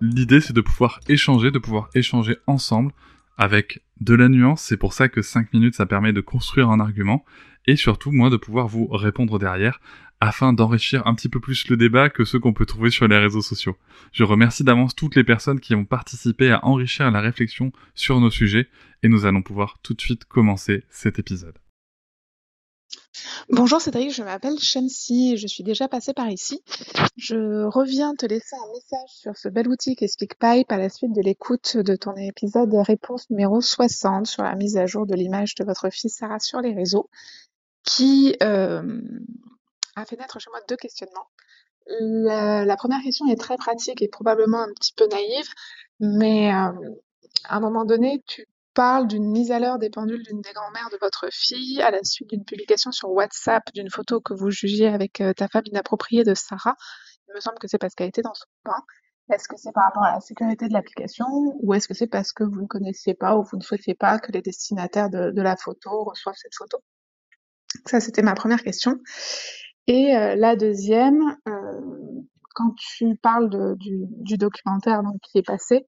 L'idée c'est de pouvoir échanger, de pouvoir échanger ensemble avec de la nuance, c'est pour ça que 5 minutes ça permet de construire un argument, et surtout moi de pouvoir vous répondre derrière afin d'enrichir un petit peu plus le débat que ceux qu'on peut trouver sur les réseaux sociaux. Je remercie d'avance toutes les personnes qui ont participé à enrichir la réflexion sur nos sujets, et nous allons pouvoir tout de suite commencer cet épisode. Bonjour Cédric, je m'appelle Shamsi je suis déjà passée par ici. Je reviens te laisser un message sur ce bel outil qu'est SpeakPipe à la suite de l'écoute de ton épisode réponse numéro 60 sur la mise à jour de l'image de votre fille Sarah sur les réseaux qui euh, a fait naître chez moi deux questionnements. La, la, première question est très pratique et probablement un petit peu naïve, mais euh, à un moment donné, tu parle d'une mise à l'heure des pendules d'une des grand-mères de votre fille à la suite d'une publication sur WhatsApp d'une photo que vous jugiez avec euh, ta femme inappropriée de Sarah. Il me semble que c'est parce qu'elle était dans son bain. Est-ce que c'est par rapport à la sécurité de l'application ou est-ce que c'est parce que vous ne connaissiez pas ou vous ne souhaitiez pas que les destinataires de, la photo reçoivent cette photo? Ça, c'était ma première question. Et euh, la deuxième, euh, quand tu parles du, documentaire donc, qui est passé,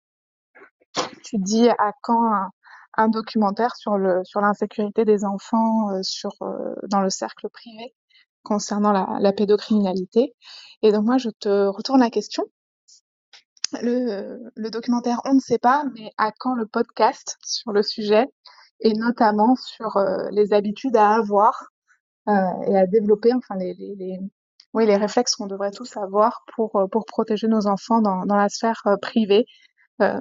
tu dis à quand un documentaire sur le sur l'insécurité des enfants euh, sur euh, dans le cercle privé concernant la, la, pédocriminalité. Et donc moi je te retourne la question. Le, le documentaire on ne sait pas, mais à quand le podcast sur le sujet et notamment sur euh, les habitudes à avoir et à développer, enfin les, les, les oui les réflexes qu'on devrait tous avoir pour pour protéger nos enfants dans, dans la sphère privée euh,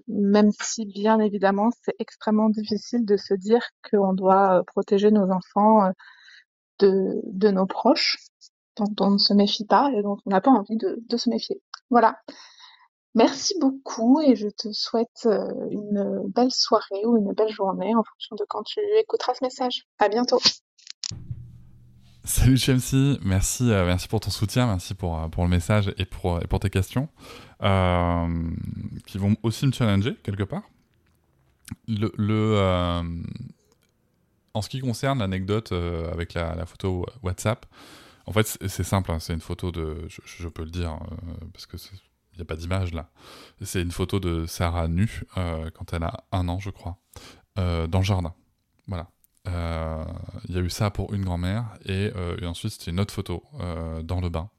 même si bien évidemment c'est extrêmement difficile de se dire qu'on doit euh, protéger nos enfants euh, de, nos proches dont on ne se méfie pas et dont on n'a pas envie de, se méfier. Voilà. Merci beaucoup et je te souhaite une belle soirée ou une belle journée en fonction de quand tu écouteras ce message. À bientôt. Salut Chelsea, merci, merci pour ton soutien, merci pour, pour le message et pour, et pour tes questions. Euh, qui vont aussi me challenger quelque part. Le, euh, en ce qui concerne l'anecdote euh, avec la, photo WhatsApp, en fait c'est simple, hein, c'est une photo de, je, peux le dire parce que il n'y a pas d'image là. C'est une photo de Sarah nue quand elle a un an, je crois, dans le jardin. Voilà. Il y a eu ça pour une grand-mère et, ensuite c'était une autre photo dans le bain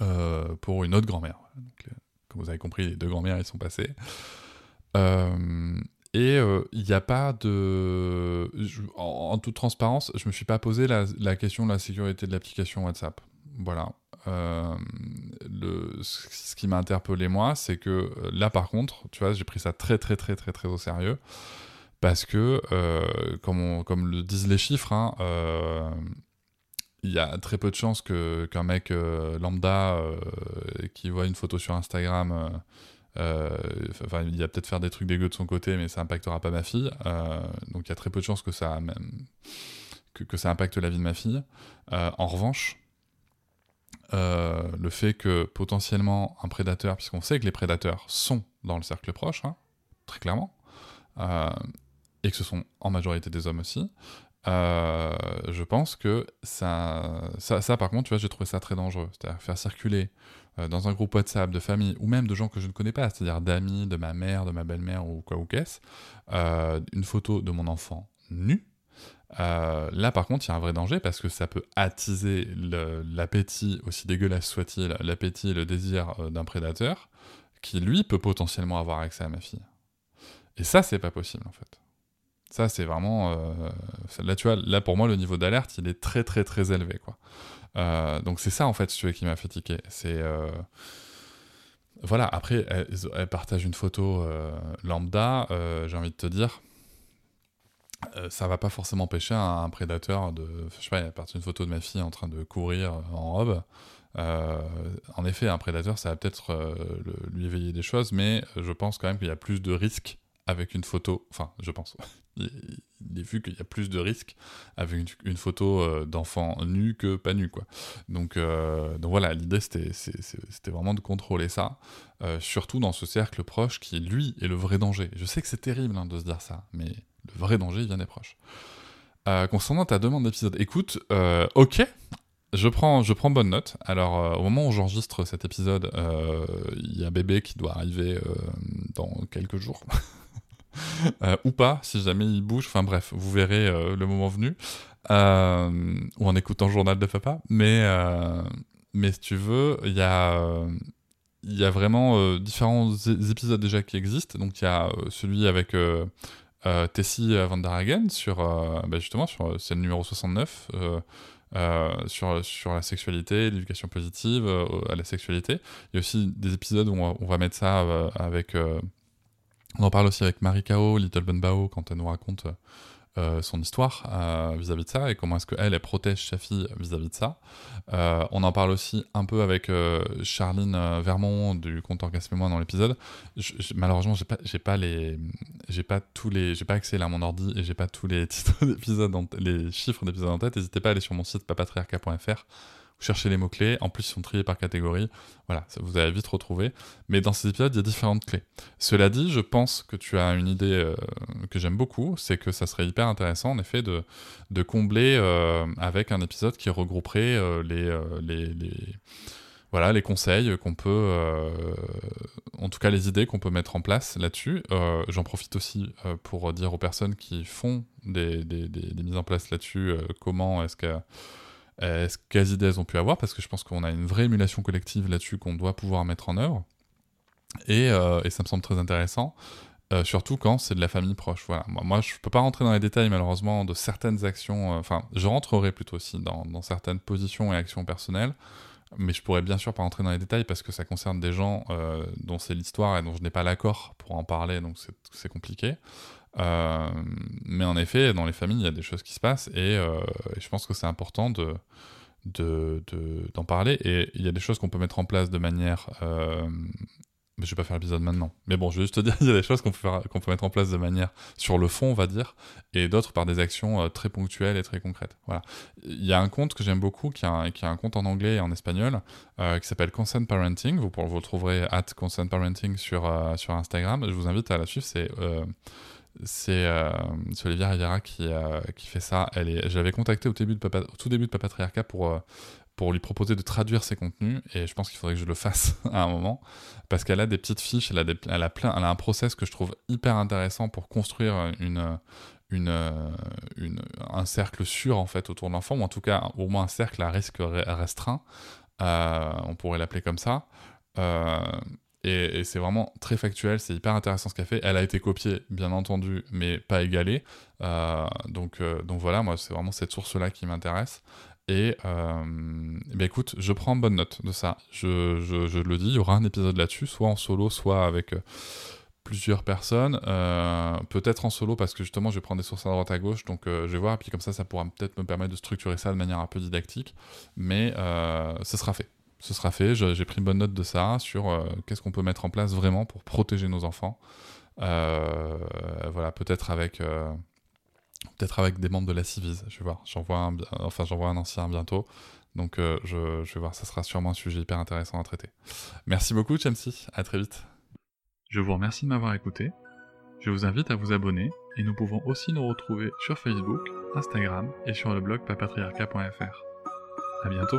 euh, pour une autre grand-mère. Euh, comme vous avez compris, les deux grand-mères, ils sont passées. Euh, et il n'y a pas de... en, toute transparence, je ne me suis pas posé la, question de la sécurité de l'application WhatsApp. Voilà. ce qui m'a interpellé moi, c'est que là par contre, tu vois, j'ai pris ça très très très très très au sérieux parce que, comme, comme le disent les chiffres, hein, il y a très peu de chances qu'un mec euh, lambda euh, qui voit une photo sur Instagram euh, il va peut-être faire des trucs dégueux de son côté mais ça impactera pas ma fille. Donc il y a très peu de chances que ça que ça impacte la vie de ma fille. En revanche le fait que potentiellement un prédateur puisqu'on sait que les prédateurs sont dans le cercle proche hein, très clairement et que ce sont en majorité des hommes aussi, euh, je pense que ça, ça, par contre, tu vois, j'ai trouvé ça très dangereux. C'est-à-dire faire circuler euh, dans un groupe WhatsApp de famille ou même de gens que je ne connais pas, c'est-à-dire d'amis, de ma mère, de ma belle-mère ou quoi ou qu'est-ce, euh, une photo de mon enfant nu. là, par contre, il y a un vrai danger parce que ça peut attiser l'appétit, aussi dégueulasse soit-il, l'appétit et le désir d'un prédateur qui, lui, peut potentiellement avoir accès à ma fille. Et ça, c'est pas possible en fait. Ça, c'est vraiment. Euh, là, tu vois, là pour moi, le niveau d'alerte, il est très, très, très élevé, quoi. Euh, donc c'est ça en fait, qui m'a fait tiquer. C'est euh, voilà. Après, elle, partage une photo lambda. J'ai envie de te dire, ça va pas forcément empêcher un, prédateur de. Je sais pas, elle partage une photo de ma fille en train de courir en robe. en effet, un prédateur, ça va peut-être lui éveiller des choses, mais je pense quand même qu'il y a plus de risques avec une photo. Enfin, je pense. il est vu qu'il y a plus de risques avec une, photo euh, d'enfant nu que pas nu quoi. Donc, euh, donc voilà, l'idée c'était, vraiment de contrôler ça, euh, surtout dans ce cercle proche qui lui est le vrai danger. Je sais que c'est terrible hein, de se dire ça, mais le vrai danger vient des proches. concernant ta demande d'épisode, écoute, ok, je prends, je prends bonne note. Alors, au moment où j'enregistre cet épisode, il y a bébé qui doit arriver dans quelques jours. Euh, ou pas, si jamais il bouge. Enfin bref, vous verrez euh, le moment venu. Euh, ou en écoutant le journal de papa. Mais, mais si tu veux, il y a, il y a vraiment différents épisodes déjà qui existent. Donc il y a celui avec Tessie Van der Hagen sur, bah, justement, sur, c'est le numéro 69. sur, sur la sexualité, l'éducation positive à la sexualité. Il y a aussi des épisodes où on va mettre ça avec on en parle aussi avec Marie Kao, Little Bao, quand elle nous raconte euh, son histoire euh, vis-à-vis de ça et comment est-ce qu'elle, elle protège sa fille vis-à-vis de ça. Euh, on en parle aussi un peu avec Charline Vermont du compte Orgasme-moi dans l'épisode. Malheureusement, j'ai pas, pas pas tous les, j'ai pas accès à mon ordi et j'ai pas tous les titres d'épisodes, les chiffres d'épisodes en tête. N'hésitez pas à aller sur mon site papatriarca.fr vous cherchez les mots-clés, en plus ils sont triés par catégorie, voilà, vous allez vite retrouver. Mais dans ces épisodes, il y a différentes clés. Cela dit, je pense que tu as une idée euh, que j'aime beaucoup, c'est que ça serait hyper intéressant en effet de, combler euh, avec un épisode qui regrouperait euh, les, voilà, les conseils qu'on peut, en tout cas les idées qu'on peut mettre en place là-dessus. J'en profite aussi pour dire aux personnes qui font des mises en place là-dessus comment est-ce que euh, quelles idées ont pu avoir, parce que je pense qu'on a une vraie émulation collective là-dessus qu'on doit pouvoir mettre en œuvre. Et, euh, ça me semble très intéressant, euh, surtout quand c'est de la famille proche. Voilà. Moi, je peux pas rentrer dans les détails, malheureusement, de certaines actions. Enfin, je rentrerai plutôt aussi dans, dans, certaines positions et actions personnelles, mais je pourrais bien sûr pas rentrer dans les détails parce que ça concerne des gens dont c'est l'histoire et dont je n'ai pas l'accord pour en parler, donc c'est compliqué. Euh, mais en effet, dans les familles, il y a des choses qui se passent et, euh, je pense que c'est important de, d'en de, parler. Et il y a des choses qu'on peut mettre en place de manière. Euh, je vais pas faire l'épisode maintenant. Mais bon, je vais juste te dire, il y a des choses qu'on peut, qu'on peut mettre en place de manière sur le fond, on va dire, et d'autres par des actions euh, très ponctuelles et très concrètes. Voilà. Il y a un compte que j'aime beaucoup, qui un, qui a un compte en anglais et en espagnol, qui s'appelle Consent Parenting. Vous, vous le trouverez at Consent Parenting sur, sur Instagram. Je vous invite à la suivre. C'est c'est euh, Olivia Riviera qui, euh, qui fait ça. Elle est, au, début de Papa, au tout début de Papatriarca pour, euh, pour lui proposer de traduire ses contenus et je pense qu'il faudrait que je le fasse à un moment parce qu'elle a des petites fiches, elle a, elle, a plein, elle a un process que je trouve hyper intéressant pour construire une, une, une, un cercle sûr en fait autour de l'enfant ou en tout cas au moins un cercle à risque restreint. on pourrait l'appeler comme ça. Et, c'est vraiment très factuel, c'est hyper intéressant ce qu'elle fait. Elle a été copiée, bien entendu, mais pas égalée. Euh, donc, euh, donc voilà, moi, c'est vraiment cette source-là qui m'intéresse. Et, euh, ben écoute, je prends bonne note de ça. Je, je, le dis, il y aura un épisode là-dessus, soit en solo, soit avec plusieurs personnes. peut-être en solo, parce que justement, je vais prendre des sources à droite à gauche, donc je vais voir. Et puis comme ça, ça pourra peut-être me permettre de structurer ça de manière un peu didactique. Mais ce sera fait ce sera fait. J'ai pris bonne note de ça sur euh, qu'est-ce qu'on peut mettre en place vraiment pour protéger nos enfants. Euh, voilà, peut-être avec, euh, peut-être avec des membres de la Civise. Je vais voir. J'envoie un, enfin, un ancien bientôt. Donc, je, je, vais voir. Ça sera sûrement un sujet hyper intéressant à traiter. Merci beaucoup, Chelsea. À très vite. Je vous remercie de m'avoir écouté. Je vous invite à vous abonner et nous pouvons aussi nous retrouver sur Facebook, Instagram et sur le blog papatriarca.fr. À bientôt.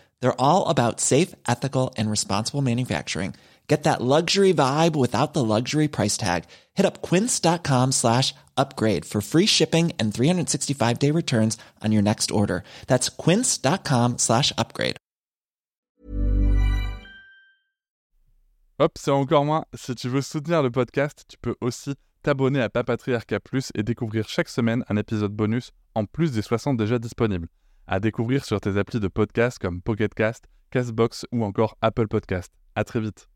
They're all about safe, ethical, and responsible manufacturing. Get that luxury vibe without the luxury price tag. Hit up quince.com slash upgrade for free shipping and 365 day returns on your next order. That's quince.com slash upgrade. Hop, c'est encore moins. Si tu veux soutenir le podcast, tu peux aussi t'abonner à Papatriarca Plus et découvrir chaque semaine un épisode bonus en plus des 60 déjà disponibles. À découvrir sur tes applis de podcast comme Pocketcast, Castbox ou encore Apple Podcast. À très vite.